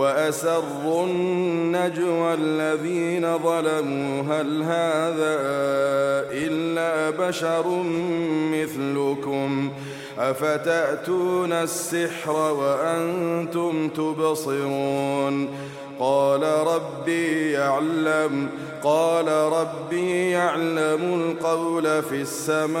وأسروا النجوى الذين ظلموا. هل هذا إلا بشر مثلكم؟ أفتأتون السحر وأنتم تبصرون؟ قال ربي يعلم قال ربي يعلم القول في السماء.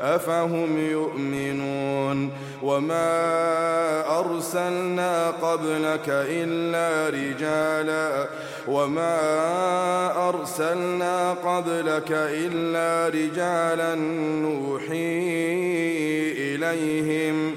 أفهم يؤمنون وما أرسلنا قبلك إلا رجالا وما أرسلنا قبلك إلا رجالا نوحي إليهم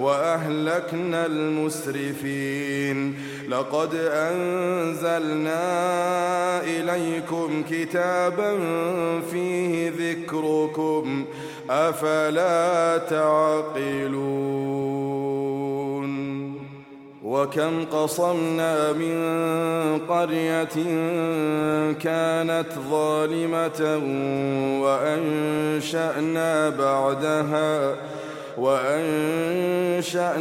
وأهلكنا المسرفين. لقد أنزلنا إليكم كتابا فيه ذكركم. أفلا تعقلون؟ وكم قصمنا من قرية كانت ظالمة وأنشأنا بعدها وأنشأنا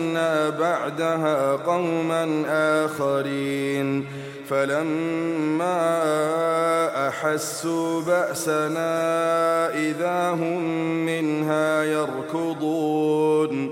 بعدها قوما آخرين. فلما أحسوا بأسنا إذا هم منها يركضون.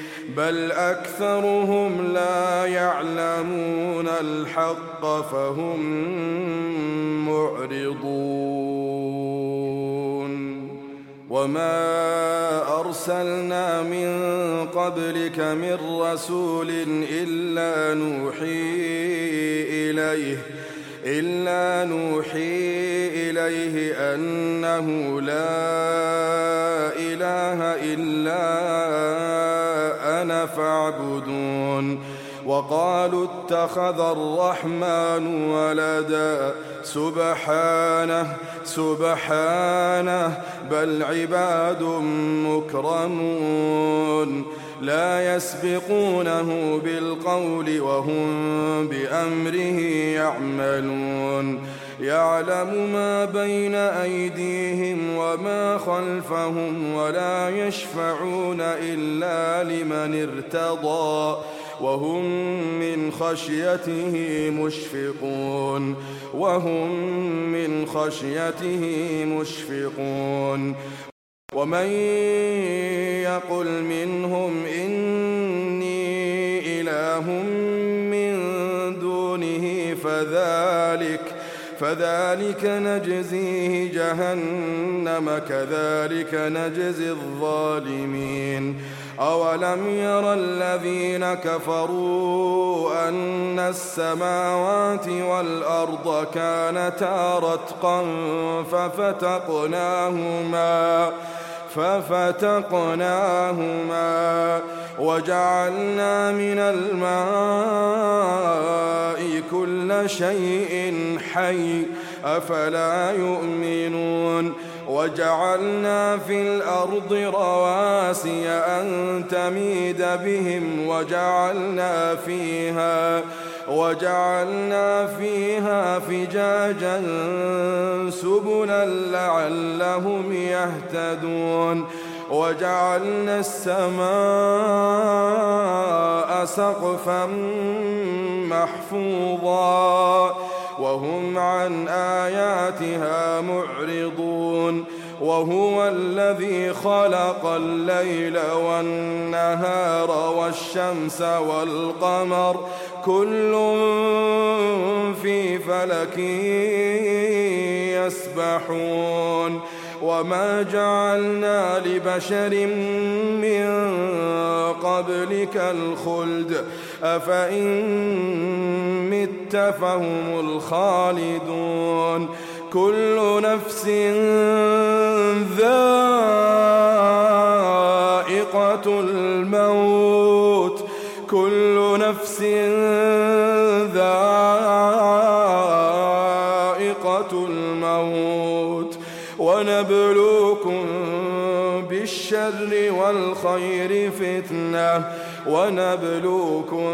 بل أكثرهم لا يعلمون الحق فهم معرضون. وما أرسلنا من قبلك من رسول إلا نوحي إليه إلا نوحي إليه أنه لا إله إلا أنا فاعبدون وقالوا اتخذ الرحمن ولدا سبحانه سبحانه بل عباد مكرمون لا يسبقونه بالقول وهم بأمره يعملون يعلم ما بين أيديهم وما خلفهم ولا يشفعون إلا لمن ارتضى وهم من خشيته مشفقون وهم من خشيته مشفقون ومن يقل منهم إني إله من دونه فذلك فذلك نجزيه جهنم كذلك نجزي الظالمين. أولم ير الذين كفروا أن السماوات والأرض كانتا رتقا ففتقناهما ففتقناهما وجعلنا من الماء كل شيء حي أفلا يؤمنون وجعلنا في الأرض رواسي أن تميد بهم وجعلنا فيها وجعلنا فيها فجاجا سبلا لعلهم يهتدون وجعلنا السماء سقفا محفوظا. وهم عن آياتها معرضون وهو الذي خلق الليل والنهار والشمس والقمر كل في فلك يسبحون وما جعلنا لبشر من قبلك الخلد أفإن مت فهم الخالدون كل نفس ذائقة الموت كل نفس ذائقة والخير فتنة ونبلوكم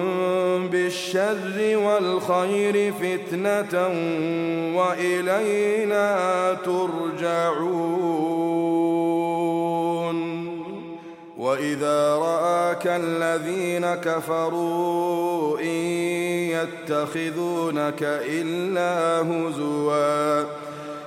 بالشر والخير فتنة وإلينا ترجعون. وإذا رآك الذين كفروا إن يتخذونك إلا هزوا.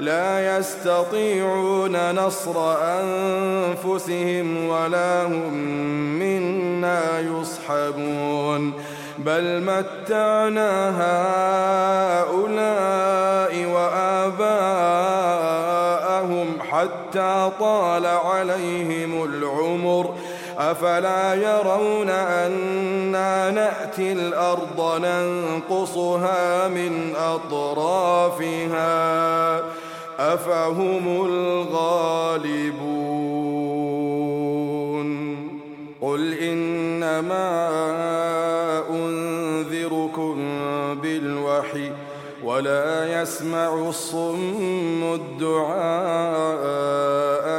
لا يستطيعون نصر أنفسهم ولا هم منا يصحبون. بل متعنا هؤلاء وآباءهم حتى طال عليهم العمر. أفلا يرون أنا نأتي الأرض ننقصها من أطرافها؟ أفهم الغالبون قل إنما أنذركم بالوحي ولا يسمع الصم الدعاء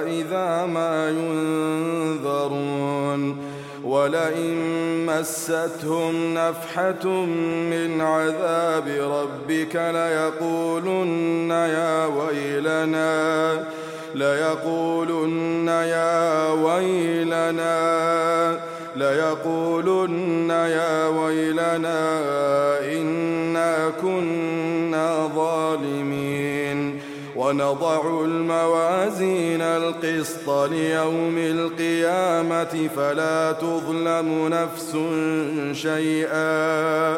إذا ما ينذرون ولئن مستهم نفحة من عذاب ربك ليقولن يا ويلنا ليقولن يا ويلنا ليقولن يا ويلنا إنا كنا ظالمين. ونضع الموازين القسط ليوم القيامة فلا تظلم نفس شيئا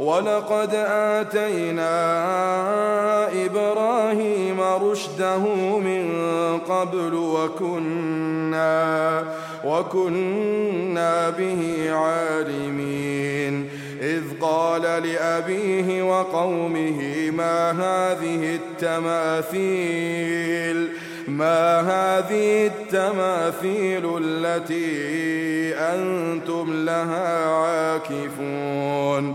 ولقد آتينا إبراهيم رشده من قبل وكنا وكنا به عالمين. إذ قال لأبيه وقومه ما هذه التماثيل؟ ما هذه التماثيل التي أنتم لها عاكفون؟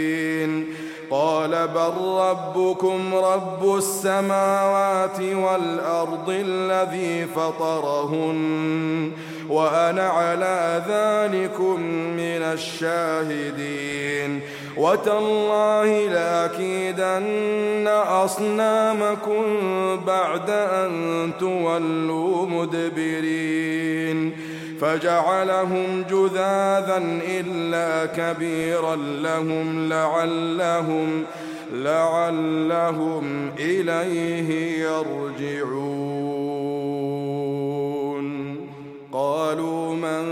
قال بل ربكم رب السماوات والأرض الذي فطرهن وأنا على ذلكم من الشاهدين وتالله لأكيدن أصنامكم بعد أن تولوا مدبرين فجعلهم جذاذا إلا كبيرا لهم لعلهم لعلهم إليه يرجعون. قالوا من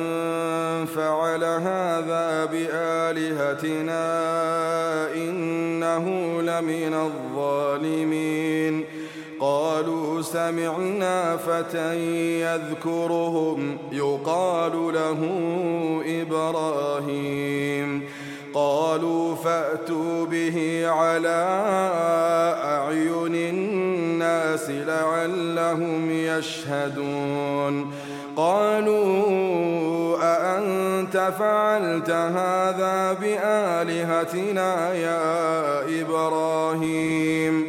فعل هذا بآلهتنا إنه لمن الظالمين. قالوا سمعنا فتى يذكرهم. يقال له إبراهيم. قالوا فأتوا به على الناس لعلهم يشهدون. قالوا أأنت فعلت هذا بآلهتنا يا إبراهيم؟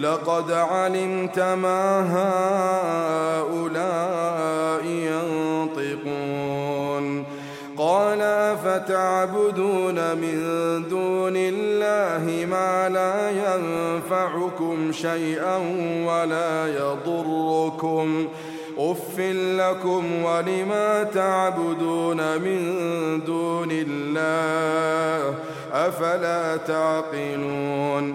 لقد علمت ما هؤلاء ينطقون. قال فتعبدون من دون الله ما لا ينفعكم شيئا ولا يضركم. أف لكم ولما تعبدون من دون الله أفلا تعقلون.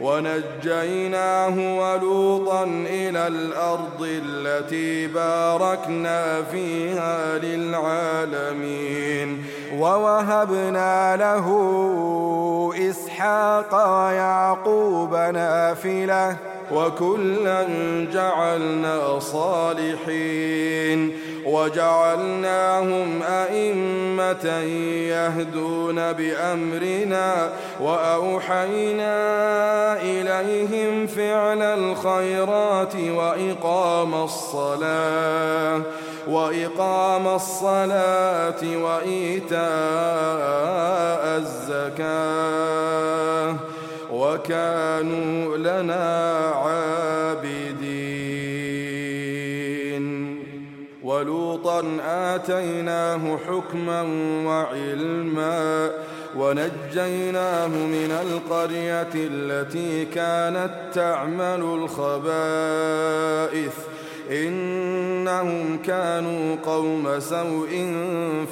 ونجيناه ولوطا إلى الأرض التي باركنا فيها للعالمين. ووهبنا له إسحاق ويعقوب نافلة وكلا جعلنا صالحين. وجعلناهم أئمة يهدون بأمرنا وأوحينا إليهم فعل الخيرات وإقام الصلاة وإقام الصلاة وإيتاء الزكاة وكانوا لنا عابدين. ولوطا آتيناه حكما وعلما ونجيناه من القرية التي كانت تعمل الخبائث إنهم كانوا قوم سوء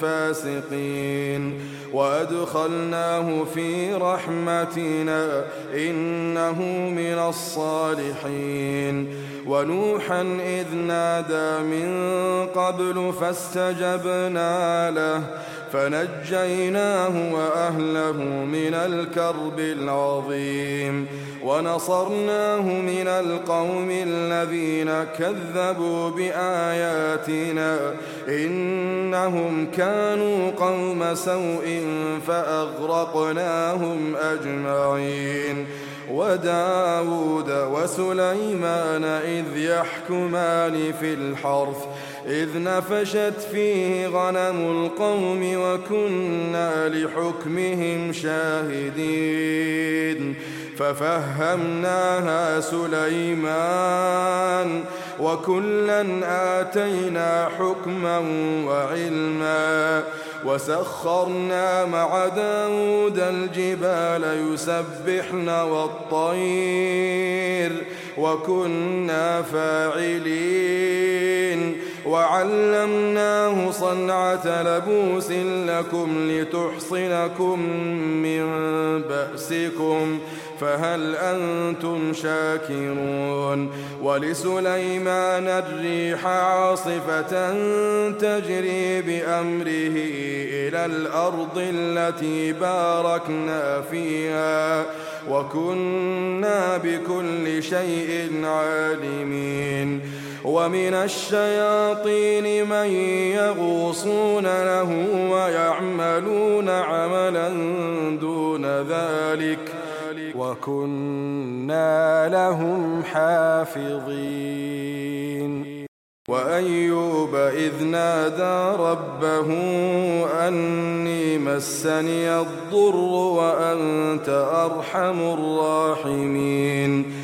فاسقين. وأدخلناه في رحمتنا إنه من الصالحين. ونوحا إذ نادى من قبل فاستجبنا له. فنجيناه وأهله من الكرب العظيم ونصرناه من القوم الذين كذبوا بآياتنا إنهم كانوا قوم سوء فأغرقناهم أجمعين وداود وسليمان إذ يحكمان في الحرث إذ نفشت فيه غنم القوم وكنا لحكمهم شاهدين ففهمناها سليمان وكلا آتينا حكما وعلما وسخرنا مع داود الجبال يسبحن والطير وكنا فاعلين. وعلمناه صنعة لبوس لكم لتحصنكم من بأسكم فهل أنتم شاكرون؟ ولسليمان الريح عاصفة تجري بأمره إلى الأرض التي باركنا فيها وكنا بكل شيء عالمين. ومن الشياطين من يغوصون له ويعملون عملا دون ذلك وكنا لهم حافظين. وأيوب إذ نادى ربه أني مسني الضر وأنت أرحم الراحمين.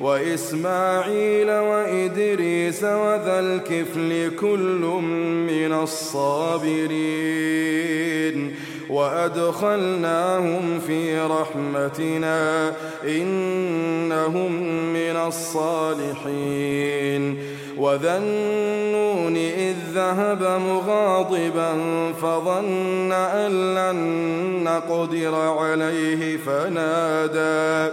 وإسماعيل وإدريس وذا الكفل كل من الصابرين وأدخلناهم في رحمتنا إنهم من الصالحين وذا النون إذ ذهب مغاضبا فظن أن لن نقدر عليه فنادى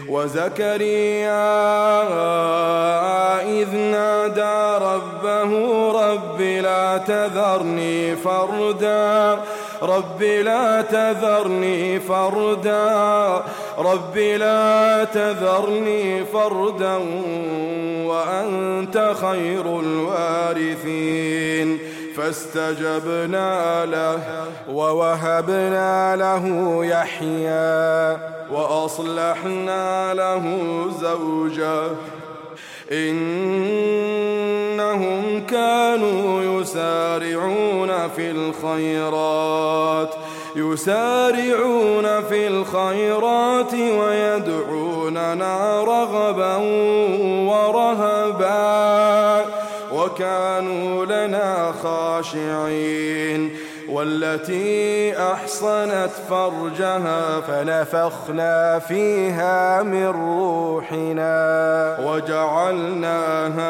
وزكريا إذ نادى ربه رب لا تذرني فردا رب لا تذرني فردا رب لا تذرني فردا وأنت خير الوارثين. فاستجبنا له ووهبنا له يحيى وأصلحنا له زوجه. إنهم كانوا يسارعون في الخيرات يسارعون في الخيرات ويدعوننا رغبا ورهبا. وكانوا لنا خاشعين. والتي أحصنت فرجها فنفخنا فيها من روحنا. وجعلناها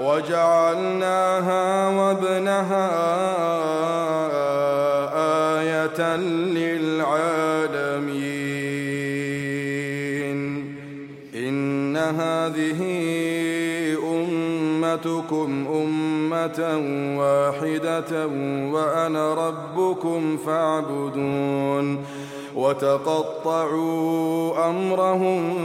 وجعلناها وابنها آية للعالمين. إن هذه أمتكم أمة واحدة وأنا ربكم فاعبدون وتقطعوا أمرهم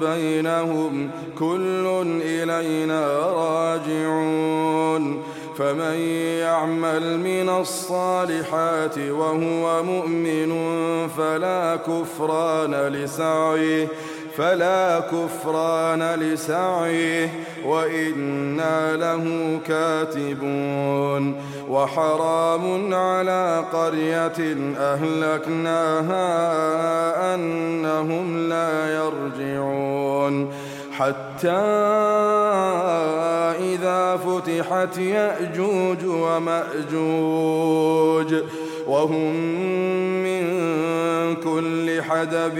بينهم كل إلينا راجعون فمن يعمل من الصالحات وهو مؤمن فلا كفران لسعيه فلا كفران لسعيه وإنا له كاتبون وحرام على قرية أهلكناها أنهم لا يرجعون حتى إذا فتحت يأجوج ومأجوج وهم من كل حدب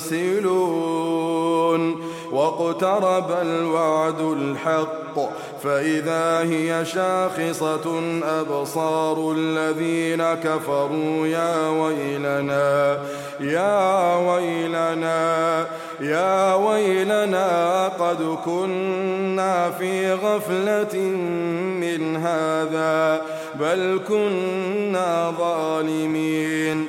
ينسلون. واقترب الوعد الحق فإذا هي شاخصة أبصار الذين كفروا يا ويلنا يا ويلنا يا ويلنا قد كنا في غفلة من هذا بل كنا ظالمين.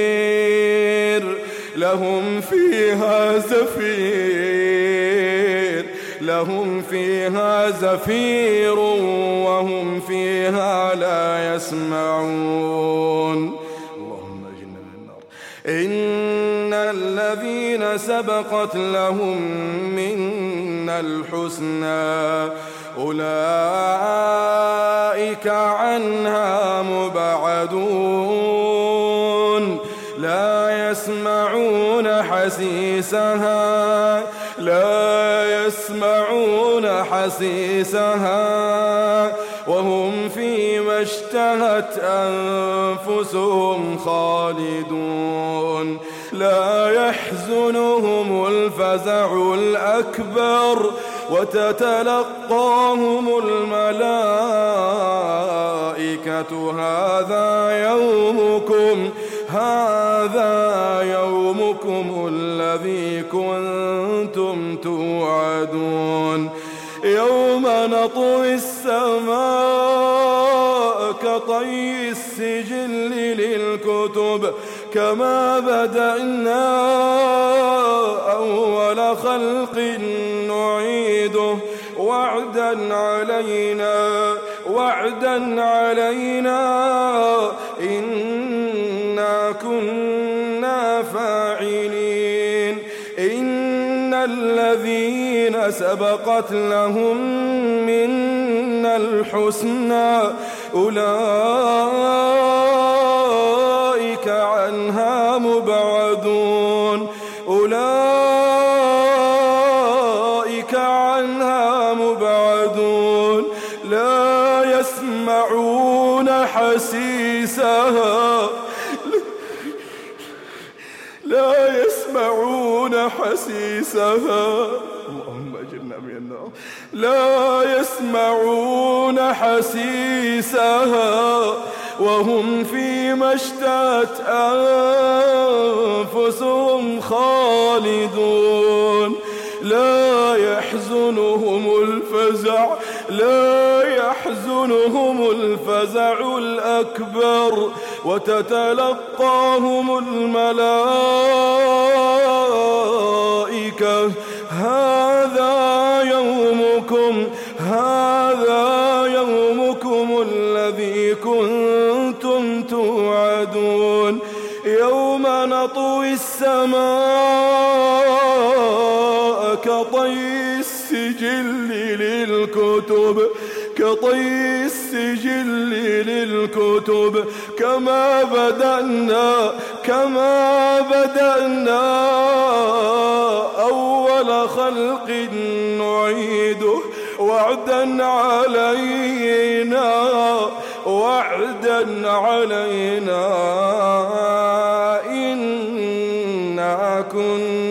لهم فيها زفير. لهم فيها زفير وهم فيها لا يسمعون. اللهم اجنا من النار. إن الذين سبقت لهم منا الحسنى. أولئك عنها مبعدون. لا يسمعون حسيسها لا يسمعون حسيسها. وهم فيما اشتهت أنفسهم خالدون. لا يحزنهم الفزع الأكبر وتتلقاهم الملائكة. هذا يومكم. هذا يومكم الذي كنتم توعدون. يوم نطوي السماء كطي السجل للكتب كما بدأنا أول خلق نعيده وعدا علينا وعدا علينا كنا فاعلين إن الذين سبقت لهم منا الحسنى أولئك عنها مبعدون حسيسها اللهم اجرنا من النار. لا يسمعون حسيسها وهم فيما اشتهت أنفسهم خالدون. لا يحزنهم الفزع لا يحزنهم الفزع الأكبر. وتتلقاهم الملائكة هذا يومكم هذا يومكم الذي كنتم توعدون. يوم نطوي السماء للكتب كطي السجل للكتب. كما بدأنا كما بدأنا أول خلق نعيده. وعدا علينا وعدا علينا. إنا كنا